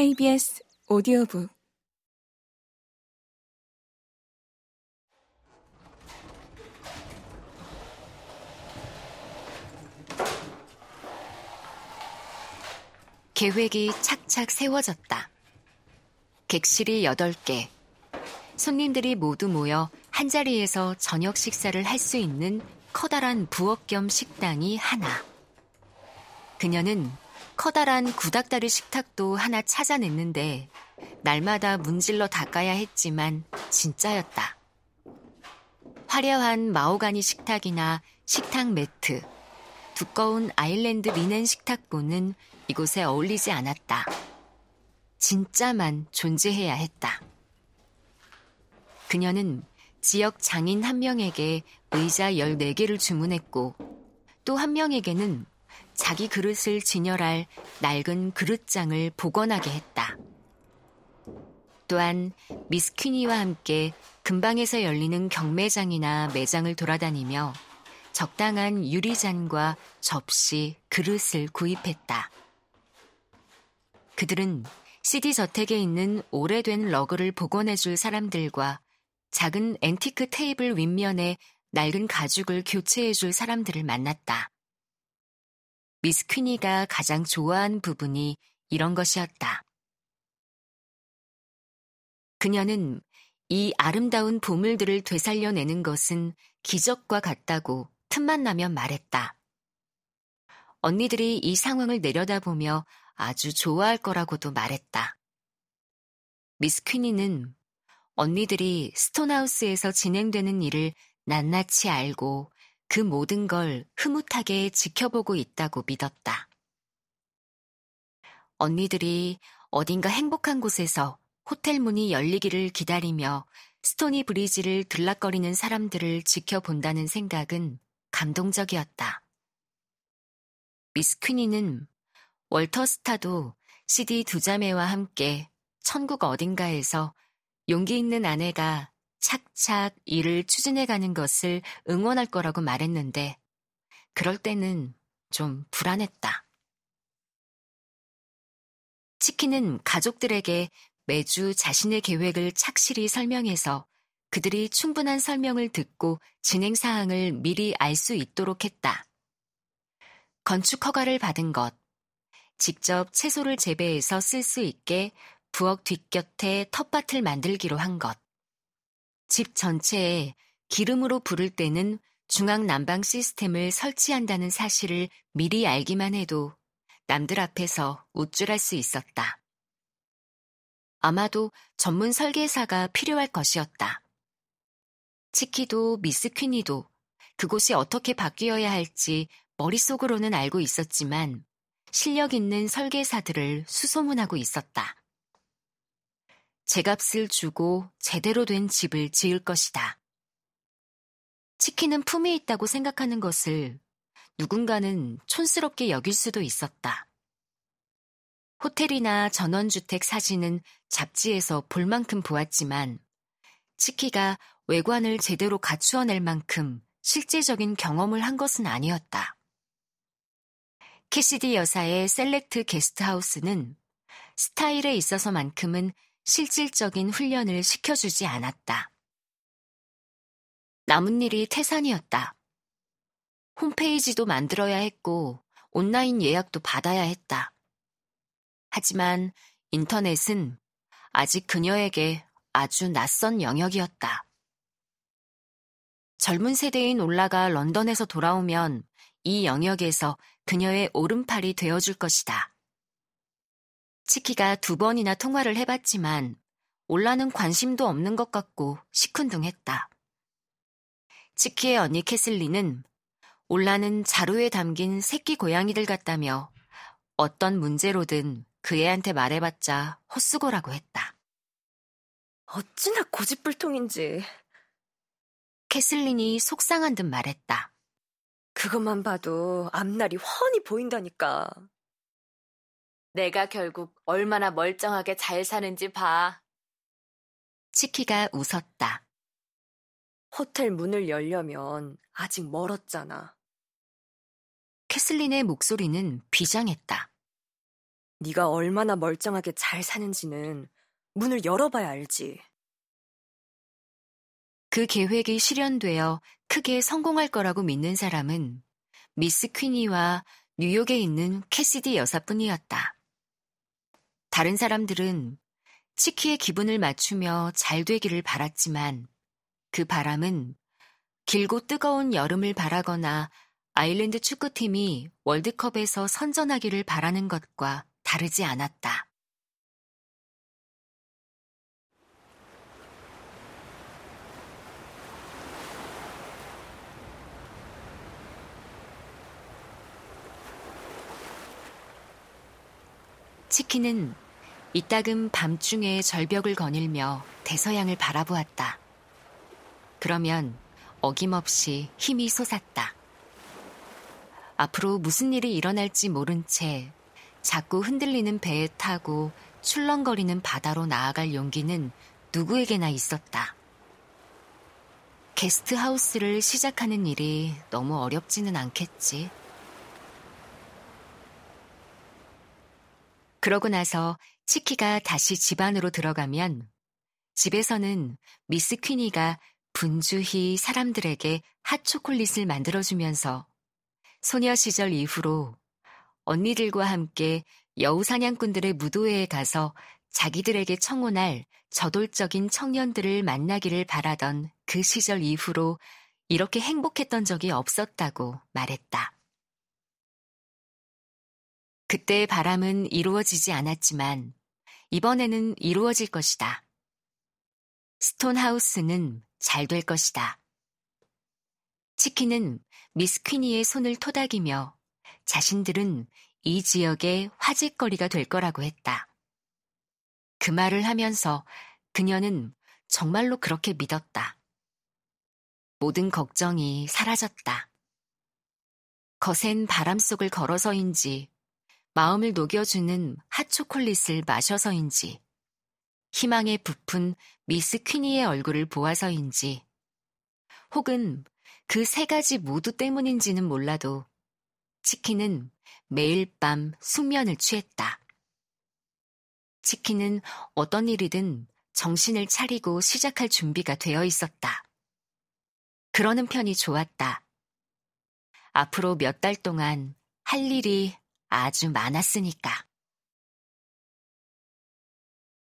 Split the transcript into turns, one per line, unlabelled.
KBS 오디오북
계획이 착착 세워졌다. 객실이 8개. 손님들이 모두 모여 한자리에서 저녁 식사를 할 수 있는 커다란 부엌 겸 식당이 하나. 그녀는 커다란 구닥다리 식탁도 하나 찾아냈는데 날마다 문질러 닦아야 했지만 진짜였다. 화려한 마오가니 식탁이나 식탁 매트, 두꺼운 아일랜드 리넨 식탁보는 이곳에 어울리지 않았다. 진짜만 존재해야 했다. 그녀는 지역 장인 한 명에게 의자 14개를 주문했고 또 한 명에게는 자기 그릇을 진열할 낡은 그릇장을 복원하게 했다. 또한 미스 퀴니와 함께 근방에서 열리는 경매장이나 매장을 돌아다니며 적당한 유리잔과 접시, 그릇을 구입했다. 그들은 CD 저택에 있는 오래된 러그를 복원해줄 사람들과 작은 앤티크 테이블 윗면에 낡은 가죽을 교체해줄 사람들을 만났다. 미스 퀴니가 가장 좋아한 부분이 이런 것이었다. 그녀는 이 아름다운 보물들을 되살려내는 것은 기적과 같다고 틈만 나면 말했다. 언니들이 이 상황을 내려다보며 아주 좋아할 거라고도 말했다. 미스 퀴니는 언니들이 스톤하우스에서 진행되는 일을 낱낱이 알고 그 모든 걸 흐뭇하게 지켜보고 있다고 믿었다. 언니들이 어딘가 행복한 곳에서 호텔 문이 열리기를 기다리며 스토니 브리지를 들락거리는 사람들을 지켜본다는 생각은 감동적이었다. 미스 퀴니는 월터 스타도 CD 두 자매와 함께 천국 어딘가에서 용기 있는 아내가 착착 일을 추진해 가는 것을 응원할 거라고 말했는데, 그럴 때는 좀 불안했다. 치킨은 가족들에게 매주 자신의 계획을 착실히 설명해서 그들이 충분한 설명을 듣고 진행 사항을 미리 알 수 있도록 했다. 건축 허가를 받은 것, 직접 채소를 재배해서 쓸 수 있게 부엌 뒷곁에 텃밭을 만들기로 한 것. 집 전체에 기름으로 부를 때는 중앙 난방 시스템을 설치한다는 사실을 미리 알기만 해도 남들 앞에서 우쭐할 수 있었다. 아마도 전문 설계사가 필요할 것이었다. 치키도 미스 퀸이도 그곳이 어떻게 바뀌어야 할지 머릿속으로는 알고 있었지만 실력 있는 설계사들을 수소문하고 있었다. 제값을 주고 제대로 된 집을 지을 것이다. 치킨은 품이 있다고 생각하는 것을 누군가는 촌스럽게 여길 수도 있었다. 호텔이나 전원주택 사진은 잡지에서 볼 만큼 보았지만 치키가 외관을 제대로 갖추어낼 만큼 실제적인 경험을 한 것은 아니었다. 캐시디 여사의 셀렉트 게스트하우스는 스타일에 있어서만큼은 실질적인 훈련을 시켜주지 않았다. 남은 일이 태산이었다. 홈페이지도 만들어야 했고 온라인 예약도 받아야 했다. 하지만 인터넷은 아직 그녀에게 아주 낯선 영역이었다. 젊은 세대인 올라가 런던에서 돌아오면 이 영역에서 그녀의 오른팔이 되어줄 것이다. 치키가 두 번이나 통화를 해봤지만 올라는 관심도 없는 것 같고 시큰둥했다. 치키의 언니 캐슬리는 올라는 자루에 담긴 새끼 고양이들 같다며 어떤 문제로든 그 애한테 말해봤자 헛수고라고 했다.
어찌나 고집불통인지.
캐슬린이 속상한 듯 말했다.
그것만 봐도 앞날이 훤히 보인다니까.
내가 결국 얼마나 멀쩡하게 잘 사는지 봐.
치키가 웃었다.
호텔 문을 열려면 아직 멀었잖아.
캐슬린의 목소리는 비장했다.
네가 얼마나 멀쩡하게 잘 사는지는 문을 열어봐야 알지.
그 계획이 실현되어 크게 성공할 거라고 믿는 사람은 미스 퀸이와 뉴욕에 있는 캐시디 여사뿐이었다. 다른 사람들은 치키의 기분을 맞추며 잘 되기를 바랐지만 그 바람은 길고 뜨거운 여름을 바라거나 아일랜드 축구팀이 월드컵에서 선전하기를 바라는 것과 다르지 않았다. 치킨은 이따금 밤중에 절벽을 거닐며 대서양을 바라보았다. 그러면 어김없이 힘이 솟았다. 앞으로 무슨 일이 일어날지 모른 채 자꾸 흔들리는 배에 타고 출렁거리는 바다로 나아갈 용기는 누구에게나 있었다. 게스트 하우스를 시작하는 일이 너무 어렵지는 않겠지. 그러고 나서 치키가 다시 집 안으로 들어가면 집에서는 미스 퀸이가 분주히 사람들에게 핫초콜릿을 만들어주면서 소녀 시절 이후로 언니들과 함께 여우 사냥꾼들의 무도회에 가서 자기들에게 청혼할 저돌적인 청년들을 만나기를 바라던 그 시절 이후로 이렇게 행복했던 적이 없었다고 말했다. 그때의 바람은 이루어지지 않았지만 이번에는 이루어질 것이다. 스톤하우스는 잘 될 것이다. 치킨은 미스 퀴니의 손을 토닥이며 자신들은 이 지역의 화제거리가 될 거라고 했다. 그 말을 하면서 그녀는 정말로 그렇게 믿었다. 모든 걱정이 사라졌다. 거센 바람 속을 걸어서인지 마음을 녹여주는 핫초콜릿을 마셔서인지 희망에 부푼 미스 퀴니의 얼굴을 보아서인지 혹은 그 세 가지 모두 때문인지는 몰라도 치킨은 매일 밤 숙면을 취했다. 치킨은 어떤 일이든 정신을 차리고 시작할 준비가 되어 있었다. 그러는 편이 좋았다. 앞으로 몇 달 동안 할 일이 아주 많았으니까.